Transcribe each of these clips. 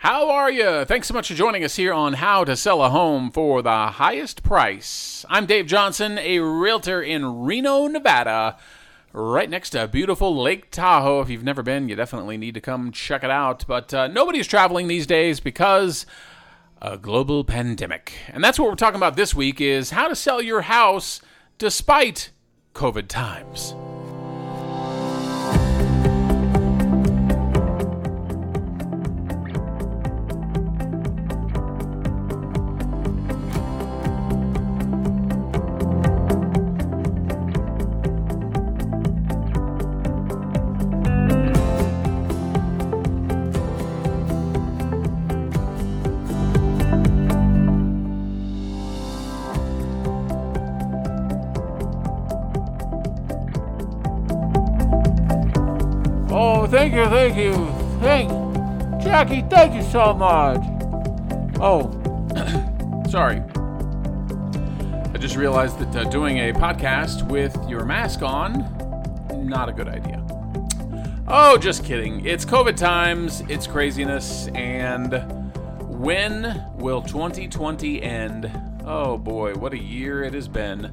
How are you? Thanks so much for joining us here on How to Sell a Home for the Highest Price. I'm Dave Johnson, a realtor in Reno, Nevada, right next to beautiful Lake Tahoe. If you've never been, you definitely need to come check it out. But uh, nobody's traveling these days because a global pandemic. And that's what we're talking about this week is how to sell your house despite COVID times. Thank you, thank you. Thank Jackie, thank you so much. Oh, Sorry. I just realized that uh, doing a podcast with your mask on, not a good idea. Oh, just kidding. It's COVID times, it's craziness, and when will 2020 end? Oh boy, what a year it has been.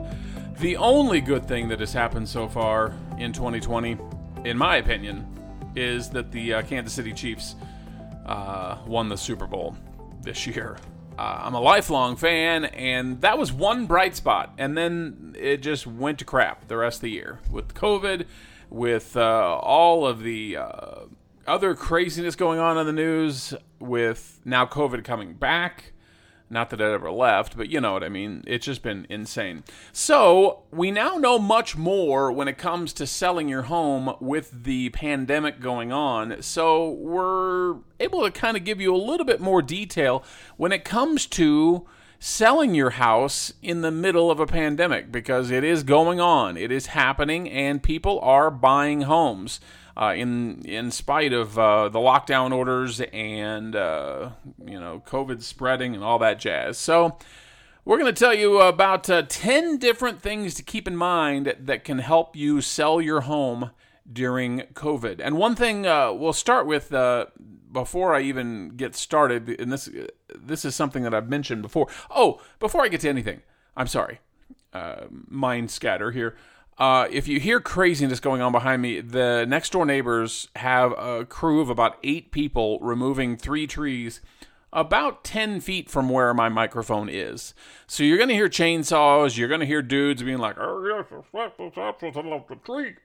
The only good thing that has happened so far in 2020, in my opinion, is that the uh, Kansas City Chiefs uh, won the Super Bowl this year. Uh, I'm a lifelong fan, and that was one bright spot. And then it just went to crap the rest of the year with COVID, with uh, all of the uh, other craziness going on in the news, with now COVID coming back. Not that it ever left, but you know what I mean. It's just been insane. So, we now know much more when it comes to selling your home with the pandemic going on. So, we're able to kind of give you a little bit more detail when it comes to selling your house in the middle of a pandemic because it is going on. It is happening, and people are buying homes uh, in in spite of uh, the lockdown orders and uh, you know COVID spreading and all that jazz. So. We're going to tell you about uh, 10 different things to keep in mind that can help you sell your home during COVID. And one thing uh, we'll start with uh, before I even get started, and this this is something that I've mentioned before. Oh, before I get to anything, I'm sorry, mind scatter here. Uh, if you hear craziness going on behind me, the next door neighbors have a crew of about eight people removing three trees about 10 feet from where my microphone is. So you're going to hear chainsaws, you're going to hear dudes being like, oh, yes, the tree.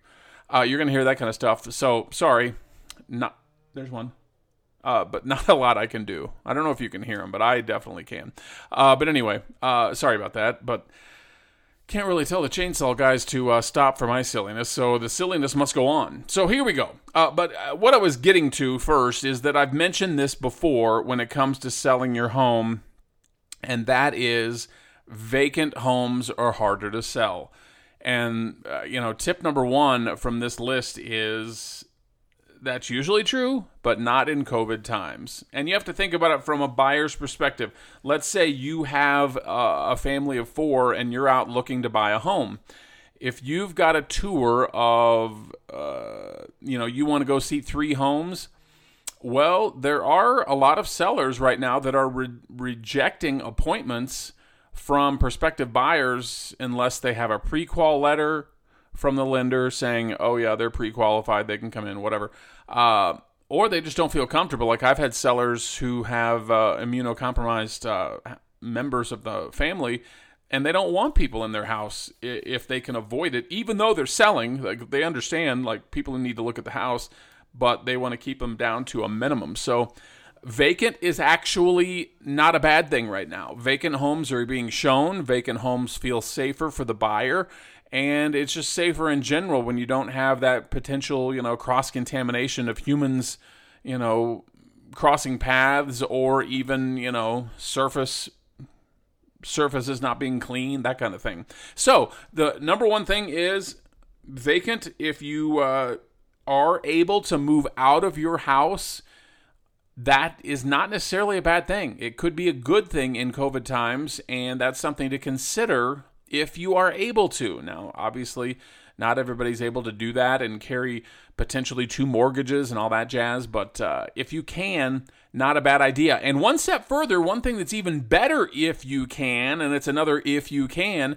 Uh, you're going to hear that kind of stuff. So sorry, not there's one. Uh, but not a lot I can do. I don't know if you can hear them, but I definitely can. Uh, but anyway, uh, sorry about that. But can't really tell the chainsaw guys to uh, stop for my silliness, so the silliness must go on. So here we go. Uh, but uh, what I was getting to first is that I've mentioned this before when it comes to selling your home, and that is vacant homes are harder to sell. And, uh, you know, tip number one from this list is that's usually true, but not in COVID times. And you have to think about it from a buyer's perspective. Let's say you have a, family of four and you're out looking to buy a home. If you've got a tour of, uh, you know, you want to go see three homes, well, there are a lot of sellers right now that are re- rejecting appointments from prospective buyers unless they have a pre-qual letter from the lender saying, "Oh yeah, they're pre-qualified, they can come in, whatever," uh, or they just don't feel comfortable. Like I've had sellers who have uh, immunocompromised uh, members of the family, and they don't want people in their house if they can avoid it, even though they're selling. Like they understand, like people need to look at the house, but they want to keep them down to a minimum. So vacant is actually not a bad thing right now. Vacant homes are being shown. Vacant homes feel safer for the buyer and it's just safer in general when you don't have that potential, you know, cross contamination of humans, you know, crossing paths or even, you know, surface surfaces not being clean, that kind of thing. So, the number one thing is vacant if you uh, are able to move out of your house that is not necessarily a bad thing. It could be a good thing in COVID times, and that's something to consider if you are able to. Now, obviously, Not everybody's able to do that and carry potentially two mortgages and all that jazz. But uh, if you can, not a bad idea. And one step further, one thing that's even better if you can, and it's another if you can,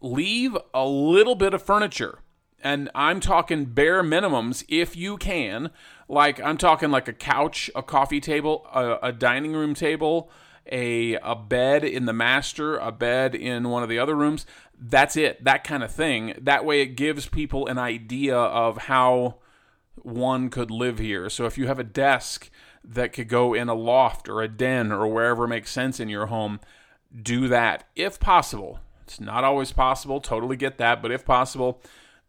leave a little bit of furniture. And I'm talking bare minimums if you can. Like, I'm talking like a couch, a coffee table, a, a dining room table, a, a bed in the master, a bed in one of the other rooms. That's it, that kind of thing. That way, it gives people an idea of how one could live here. So if you have a desk that could go in a loft or a den or wherever makes sense in your home, do that if possible. It's not always possible, totally get that, but if possible,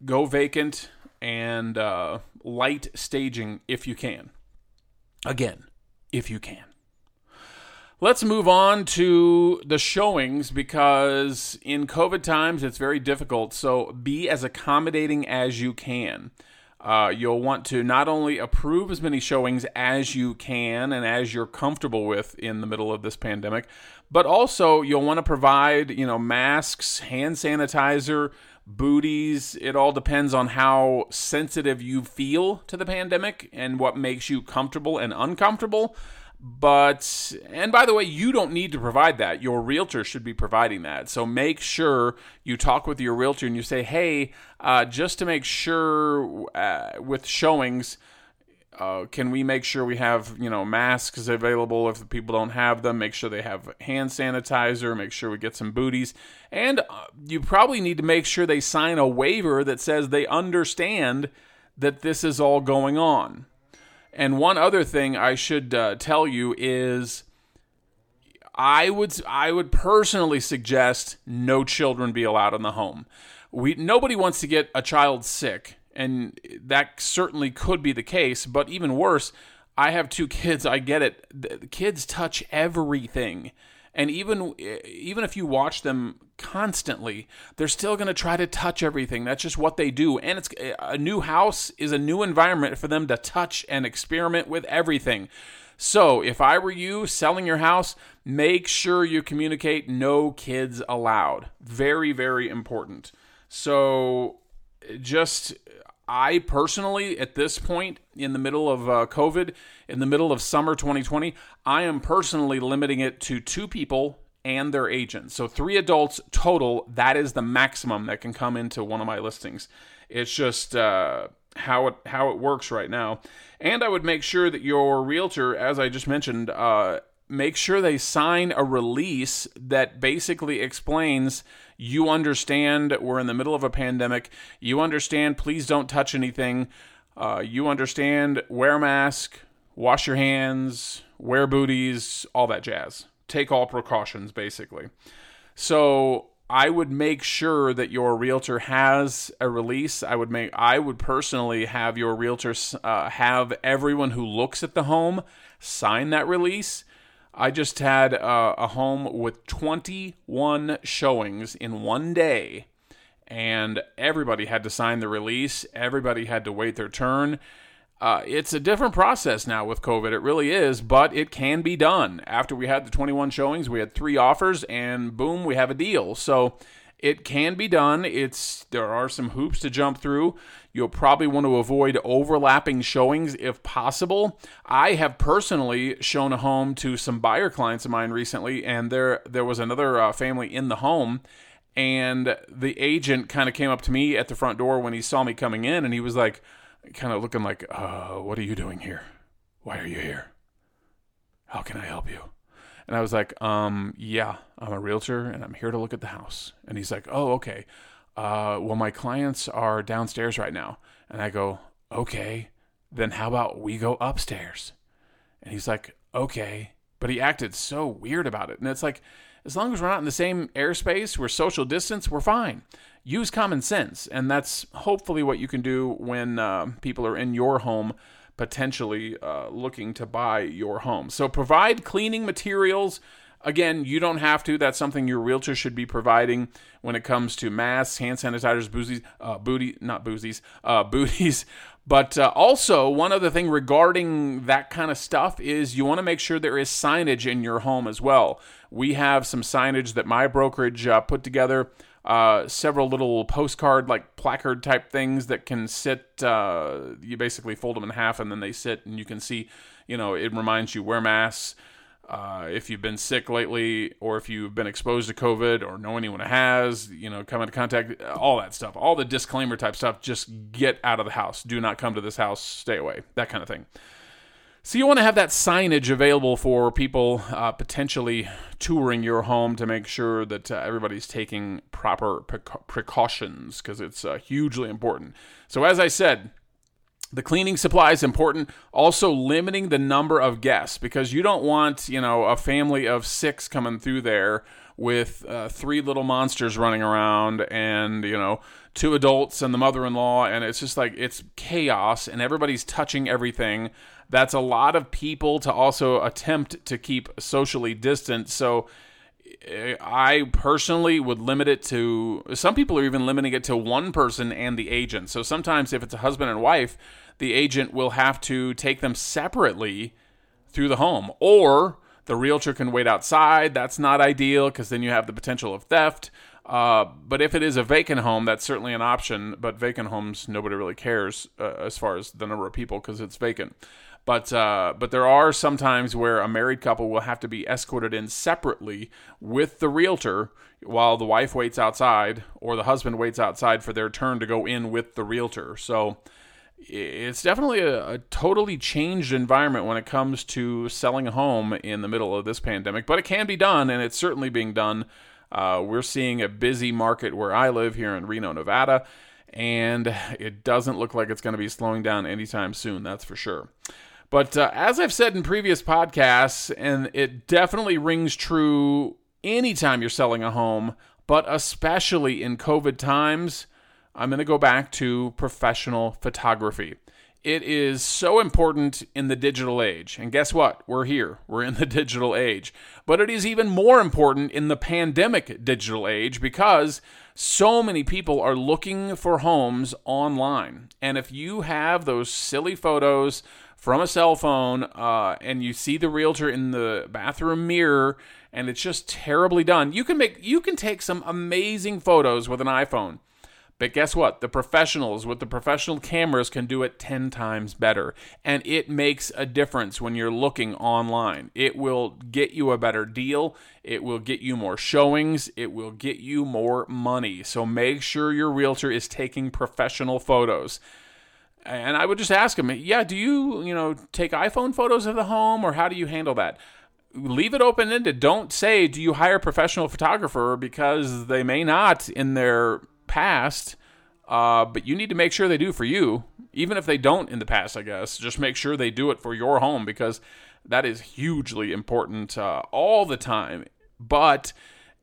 go vacant and uh, light staging if you can. Again, if you can. Let's move on to the showings because in COVID times it's very difficult. So be as accommodating as you can. Uh, you'll want to not only approve as many showings as you can and as you're comfortable with in the middle of this pandemic, but also you'll want to provide, you know, masks, hand sanitizer, booties. It all depends on how sensitive you feel to the pandemic and what makes you comfortable and uncomfortable. But, and by the way, you don't need to provide that. Your realtor should be providing that. So make sure you talk with your realtor and you say, hey, uh, just to make sure uh, with showings, uh, can we make sure we have you know masks available if the people don't have them make sure they have hand sanitizer make sure we get some booties and uh, you probably need to make sure they sign a waiver that says they understand that this is all going on and one other thing I should uh, tell you is I would I would personally suggest no children be allowed in the home. We nobody wants to get a child sick, and that certainly could be the case, but even worse, I have two kids, I get it. The kids touch everything and even even if you watch them constantly they're still going to try to touch everything. That's just what they do. And it's a new house is a new environment for them to touch and experiment with everything. So if i were you selling your house make sure you communicate no kids allowed. Very very important. So just I personally, at this point in the middle of uh, COVID, in the middle of summer 2020, I am personally limiting it to two people and their agents. So three adults total. That is the maximum that can come into one of my listings. It's just uh, how it how it works right now. And I would make sure that your realtor, as I just mentioned, uh, make sure they sign a release that basically explains you understand we're in the middle of a pandemic. You understand, please don't touch anything. Uh, you understand, wear a mask, wash your hands, wear booties, all that jazz. Take all precautions, basically. So I would make sure that your realtor has a release. I would make I would personally have your realtor uh, have everyone who looks at the home sign that release I just had uh, a home with 21 showings in one day, and everybody had to sign the release. Everybody had to wait their turn. Uh, it's a different process now with COVID. It really is, but it can be done. After we had the 21 showings, we had three offers, and boom, we have a deal. So it can be done. It's there are some hoops to jump through. You'll probably want to avoid overlapping showings if possible. I have personally shown a home to some buyer clients of mine recently, and there there was another uh, family in the home, and the agent kind of came up to me at the front door when he saw me coming in, and he was like, kind of looking like, uh, "What are you doing here? Why are you here? How can I help you?" And I was like, um, yeah, I'm a realtor and I'm here to look at the house. And he's like, oh, okay. Uh, well, my clients are downstairs right now. And I go, okay, then how about we go upstairs? And he's like, okay. But he acted so weird about it. And it's like, as long as we're not in the same airspace, we're social distance, we're fine. Use common sense. And that's hopefully what you can do when uh, people are in your home potentially uh, looking to buy your home. So provide cleaning materials. Again, you don't have to. That's something your realtor should be providing when it comes to masks, hand sanitizers, boozies, uh, booty, not boozies, uh, booties. But uh, also, one other thing regarding that kind of stuff is you want to make sure there is signage in your home as well. We have some signage that my brokerage uh, put together uh, several little postcard like placard type things that can sit. Uh, you basically fold them in half and then they sit, and you can see. You know, it reminds you wear masks. Uh, if you've been sick lately, or if you've been exposed to COVID, or know anyone who has, you know, come into contact, all that stuff, all the disclaimer type stuff, just get out of the house. Do not come to this house. Stay away. That kind of thing. So you want to have that signage available for people uh, potentially touring your home to make sure that uh, everybody's taking proper precautions because it's uh, hugely important. So as I said, the cleaning supply is important. Also, limiting the number of guests because you don't want you know a family of six coming through there with uh, three little monsters running around and you know two adults and the mother-in-law and it's just like it's chaos and everybody's touching everything that's a lot of people to also attempt to keep socially distant. So eh, I personally would limit it to some people are even limiting it to one person and the agent. So sometimes if it's a husband and wife, the agent will have to take them separately through the home or the realtor can wait outside. That's not ideal because then you have the potential of theft. Uh, but if it is a vacant home, that's certainly an option. But vacant homes, nobody really cares uh, as far as the number of people because it's vacant. But uh, but there are some times where a married couple will have to be escorted in separately with the realtor while the wife waits outside or the husband waits outside for their turn to go in with the realtor. So it's definitely a, a, totally changed environment when it comes to selling a home in the middle of this pandemic, but it can be done, and it's certainly being done. Uh, we're seeing a busy market where I live here in Reno, Nevada, and it doesn't look like it's going to be slowing down anytime soon, that's for sure. But uh, as I've said in previous podcasts, and it definitely rings true anytime you're selling a home, but especially in COVID times, I'm going to go back to professional photography. It is so important in the digital age. And guess what? We're here. We're in the digital age. But it is even more important in the pandemic digital age because so many people are looking for homes online. And if you have those silly photos from a cell phone uh, and you see the realtor in the bathroom mirror and it's just terribly done you can make you can take some amazing photos with an iphone but guess what? The professionals with the professional cameras can do it 10 times better. And it makes a difference when you're looking online. It will get you a better deal. It will get you more showings. It will get you more money. So make sure your realtor is taking professional photos. And I would just ask them, yeah, do you, you know, take iPhone photos of the home or how do you handle that? Leave it open ended. Don't say, do you hire a professional photographer? Because they may not in their past, uh, but you need to make sure they do for you. Even if they don't in the past, I guess, just make sure they do it for your home because that is hugely important uh, all the time. But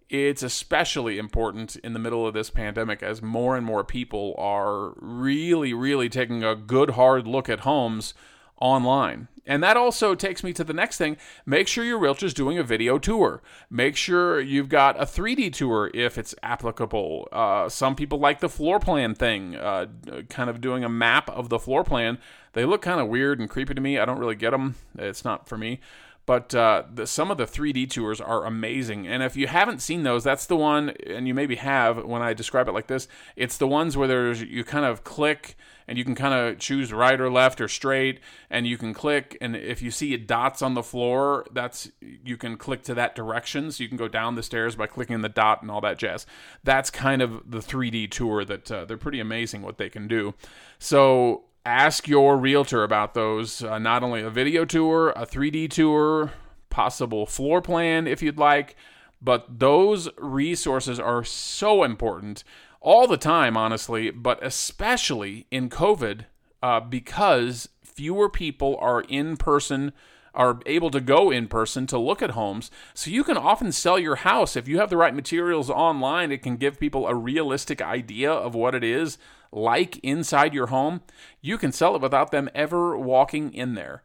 it's especially important in the middle of this pandemic as more and more people are really, really taking a good hard look at homes online. And that also takes me to the next thing. Make sure your realtor's doing a video tour. Make sure you've got a 3D tour if it's applicable. Uh, some people like the floor plan thing, uh, kind of doing a map of the floor plan. They look kind of weird and creepy to me. I don't really get them. It's not for me. But uh, the, some of the 3D tours are amazing. And if you haven't seen those, that's the one, and you maybe have when I describe it like this. It's the ones where there's you kind of click and you can kind of choose right or left or straight, and you can click. And if you see dots on the floor, that's you can click to that direction. So you can go down the stairs by clicking the dot and all that jazz. That's kind of the 3D tour that uh, they're pretty amazing what they can do. So ask your realtor about those. Uh, not only a video tour, a 3D tour, possible floor plan if you'd like, but those resources are so important all the time, honestly, but especially in COVID uh, because fewer people are in person are able to go in person to look at homes. So you can often sell your house if you have the right materials online. It can give people a realistic idea of what it is like inside your home, you can sell it without them ever walking in there.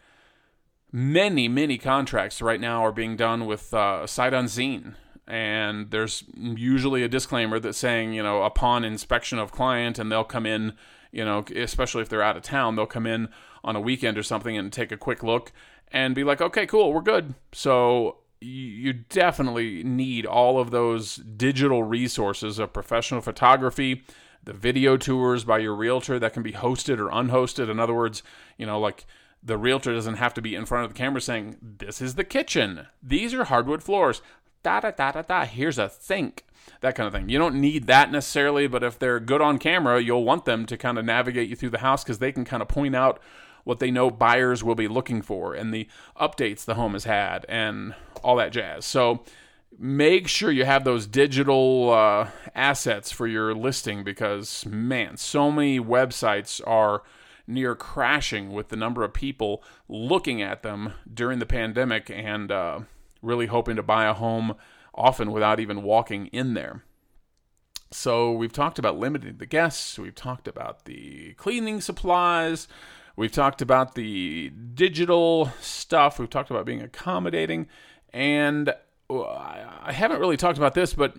Many, many contracts right now are being done with uh, sight unseen. And there's usually a disclaimer that's saying, you know, upon inspection of client, and they'll come in, you know, especially if they're out of town, they'll come in on a weekend or something and take a quick look and be like, okay, cool, we're good. So you definitely need all of those digital resources of professional photography, the video tours by your realtor that can be hosted or unhosted. In other words, you know, like the realtor doesn't have to be in front of the camera saying, This is the kitchen. These are hardwood floors. Da da da da da. Here's a sink. That kind of thing. You don't need that necessarily, but if they're good on camera, you'll want them to kind of navigate you through the house because they can kind of point out what they know buyers will be looking for and the updates the home has had and all that jazz. So make sure you have those digital uh, assets for your listing because, man, so many websites are near crashing with the number of people looking at them during the pandemic and uh, really hoping to buy a home often without even walking in there. So, we've talked about limiting the guests, we've talked about the cleaning supplies, we've talked about the digital stuff, we've talked about being accommodating, and I haven't really talked about this, but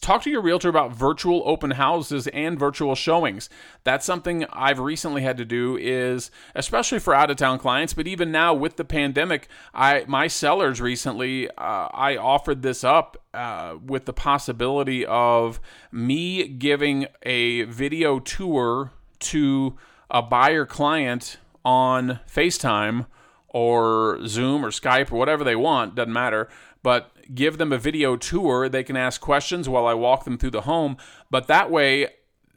talk to your realtor about virtual open houses and virtual showings. That's something I've recently had to do is especially for out of town clients, but even now with the pandemic, I my sellers recently uh, I offered this up uh, with the possibility of me giving a video tour to a buyer client on FaceTime or Zoom or Skype or whatever they want, doesn't matter but give them a video tour. They can ask questions while I walk them through the home. But that way,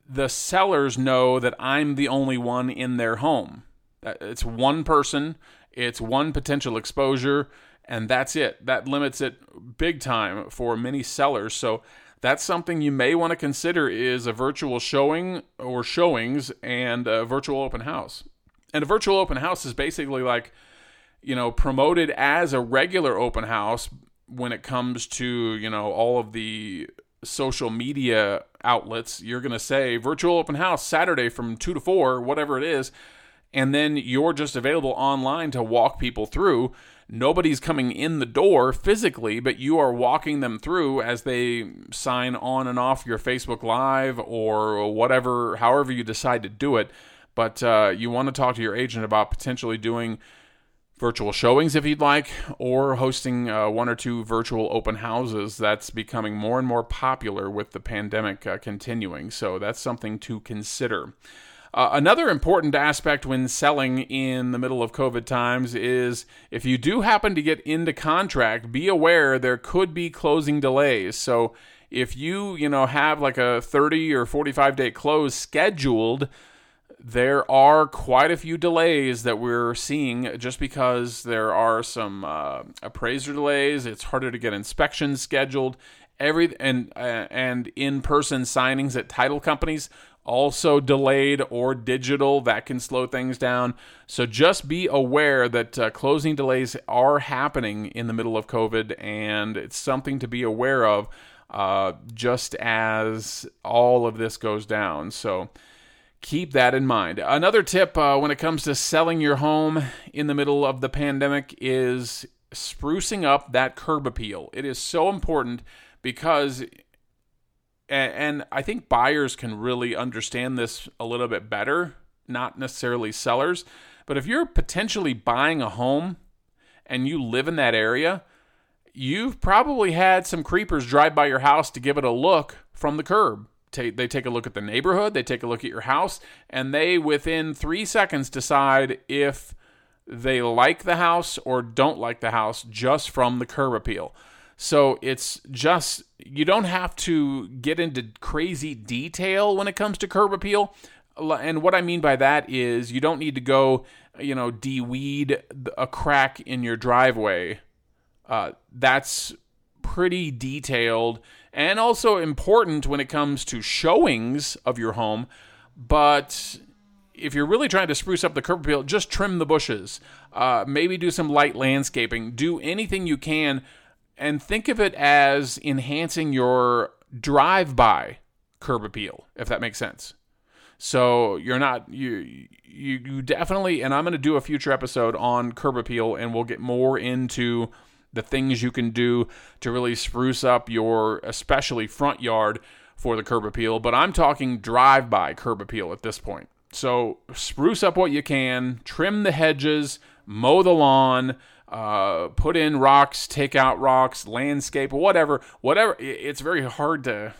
the sellers know that I'm the only one in their home. Uh, it's one person, it's one potential exposure, and that's it. That limits it big time for many sellers. So that's something you may want to consider is a virtual showing or showings and a virtual open house. And a virtual open house is basically like, you know, promoted as a regular open house, when it comes to you know all of the social media outlets you're going to say virtual open house saturday from 2 to 4 whatever it is and then you're just available online to walk people through nobody's coming in the door physically but you are walking them through as they sign on and off your facebook live or whatever however you decide to do it but uh, you want to talk to your agent about potentially doing virtual showings if you'd like, or hosting uh, one or two virtual open houses. That's becoming more and more popular with the pandemic uh, continuing. So that's something to consider. Uh, another important aspect when selling in the middle of COVID times is if you do happen to get into contract, be aware there could be closing delays. So if you, you know, have like a 30 or 45 day close scheduled, there are quite a few delays that we're seeing just because there are some uh, appraiser delays. It's harder to get inspections scheduled. Every and uh, and in-person signings at title companies also delayed or digital that can slow things down. So just be aware that uh, closing delays are happening in the middle of COVID, and it's something to be aware of. Uh, just as all of this goes down. So, keep that in mind. Another tip uh, when it comes to selling your home in the middle of the pandemic is sprucing up that curb appeal. It is so important because, and I think buyers can really understand this a little bit better, not necessarily sellers. But if you're potentially buying a home and you live in that area, you've probably had some creepers drive by your house to give it a look from the curb they take a look at the neighborhood, they take a look at your house, and they within three seconds decide if they like the house or don't like the house just from the curb appeal. So it's just, you don't have to get into crazy detail when it comes to curb appeal. And what I mean by that is you don't need to go, you know, de-weed a crack in your driveway. Uh, that's pretty detailed and also important when it comes to showings of your home. But if you're really trying to spruce up the curb appeal, just trim the bushes. Uh, maybe do some light landscaping. Do anything you can, and think of it as enhancing your drive-by curb appeal, if that makes sense. So you're not you you, you definitely, and I'm going to do a future episode on curb appeal, and we'll get more into the things you can do to really spruce up your especially front yard for the curb appeal, but I'm talking drive by curb appeal at this point. So spruce up what you can, trim the hedges, mow the lawn, uh, put in rocks, take out rocks, landscape, whatever, whatever. It's very hard to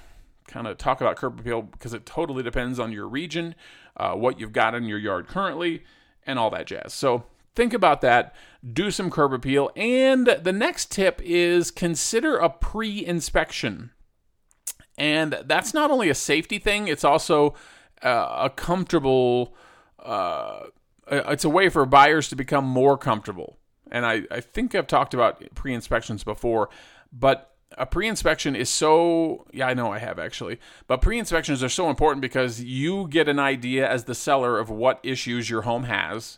kind of talk about curb appeal because it totally depends on your region, uh, what you've got in your yard currently, and all that jazz. So think about that. Do some curb appeal. And the next tip is consider a pre inspection. And that's not only a safety thing, it's also uh, a comfortable, uh, it's a way for buyers to become more comfortable. And I, I think I've talked about pre inspections before, but a pre-inspection is so yeah i know i have actually but pre-inspections are so important because you get an idea as the seller of what issues your home has.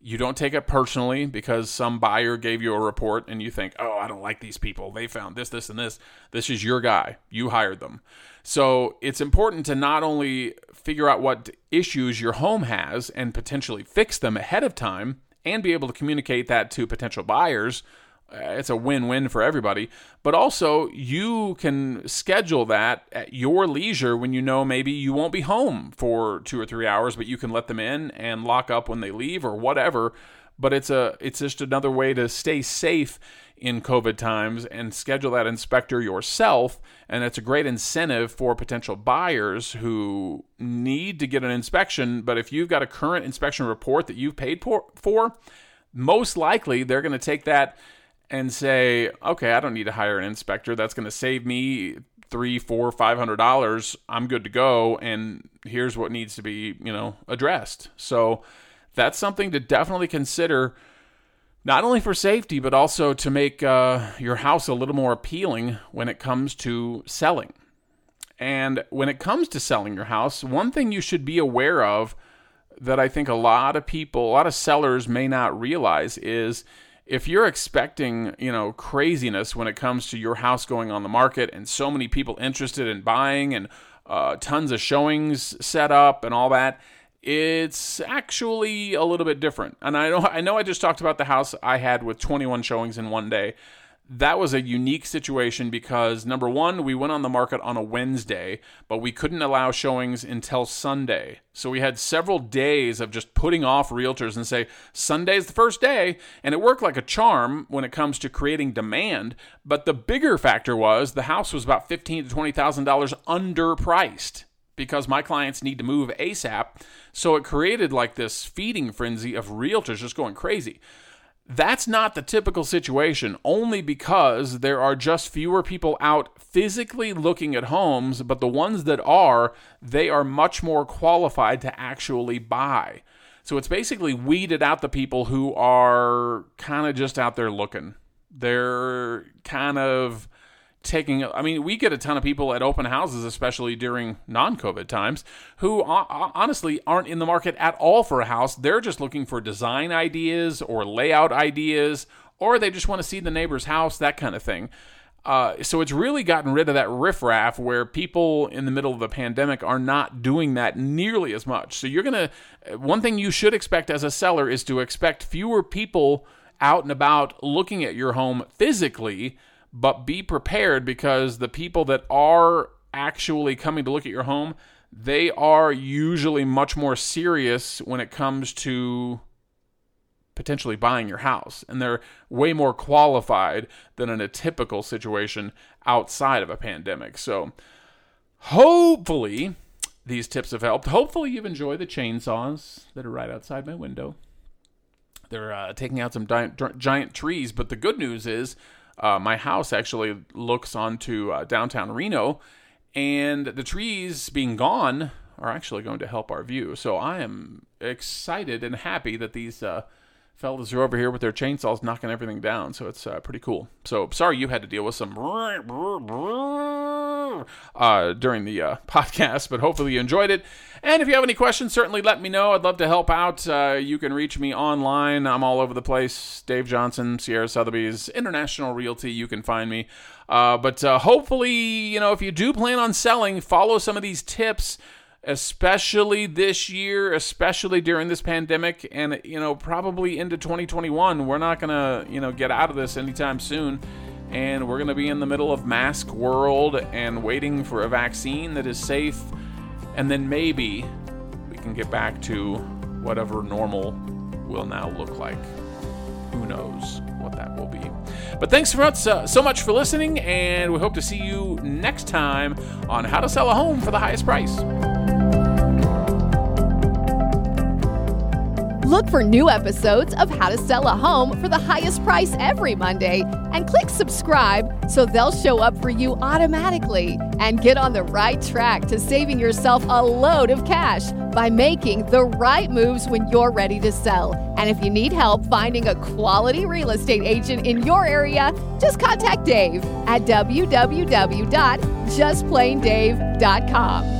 You don't take it personally because some buyer gave you a report and you think oh i don't like these people. They found this this and this. This is your guy. You hired them. So it's important to not only figure out what issues your home has and potentially fix them ahead of time and be able to communicate that to potential buyers uh, it's a win-win for everybody. But also you can schedule that at your leisure when you know maybe you won't be home for 2 or 3 hours but you can let them in and lock up when they leave or whatever. But it's a it's just another way to stay safe in covid times and schedule that inspector yourself and it's a great incentive for potential buyers who need to get an inspection but if you've got a current inspection report that you've paid for most likely they're going to take that and say, okay, I don't need to hire an inspector. That's going to save me three, four, five hundred dollars. I'm good to go. And here's what needs to be, you know, addressed. So that's something to definitely consider, not only for safety, but also to make uh, your house a little more appealing when it comes to selling. And when it comes to selling your house, one thing you should be aware of that I think a lot of people, a lot of sellers may not realize is if you're expecting, you know, craziness when it comes to your house going on the market and so many people interested in buying and uh, tons of showings set up and all that, it's actually a little bit different. And I know I know I just talked about the house I had with 21 showings in one day that was a unique situation because number one, we went on the market on a Wednesday, but we couldn't allow showings until Sunday. So we had several days of just putting off realtors and say, Sunday's the first day. And it worked like a charm when it comes to creating demand. But the bigger factor was the house was about fifteen to twenty thousand dollars underpriced because my clients need to move ASAP. So it created like this feeding frenzy of realtors just going crazy. That's not the typical situation, only because there are just fewer people out physically looking at homes, but the ones that are, they are much more qualified to actually buy. So it's basically weeded out the people who are kind of just out there looking. They're kind of taking i mean we get a ton of people at open houses especially during non-covid times who uh, uh, honestly aren't in the market at all for a house they're just looking for design ideas or layout ideas or they just want to see the neighbor's house that kind of thing uh, so it's really gotten rid of that riffraff where people in the middle of the pandemic are not doing that nearly as much. So you're gonna uh, one thing you should expect as a seller is to expect fewer people out and about looking at your home physically but be prepared because the people that are actually coming to look at your home, they are usually much more serious when it comes to potentially buying your house. And they're way more qualified than in a typical situation outside of a pandemic. So hopefully these tips have helped. Hopefully you've enjoyed the chainsaws that are right outside my window. They're uh, taking out some giant, giant trees, but the good news is uh, my house actually looks onto uh, downtown Reno, and the trees being gone are actually going to help our view. So I am excited and happy that these uh, fellas are over here with their chainsaws knocking everything down. So it's uh, pretty cool. So sorry you had to deal with some uh, during the uh, podcast, but hopefully you enjoyed it. And if you have any questions, certainly let me know. I'd love to help out. Uh, you can reach me online. I'm all over the place. Dave Johnson, Sierra Sotheby's, International Realty. You can find me. Uh, but uh, hopefully, you know, if you do plan on selling, follow some of these tips especially this year, especially during this pandemic, and you know, probably into 2021. We're not gonna, you know, get out of this anytime soon and we're to be in the middle of mask world and waiting for a vaccine that is safe and then maybe we can get back to whatever normal will now look like knows what that will be? But thanks for, uh, so much for listening, and we hope to see you next time on How to Sell a Home for the Highest Price. Look for new episodes of How to Sell a Home for the Highest Price every Monday and click subscribe so they'll show up for you automatically and get on the right track to saving yourself a load of cash by making the right moves when you're ready to sell. And if you need help finding a quality real estate agent in your area, just contact Dave at www.justplaindave.com.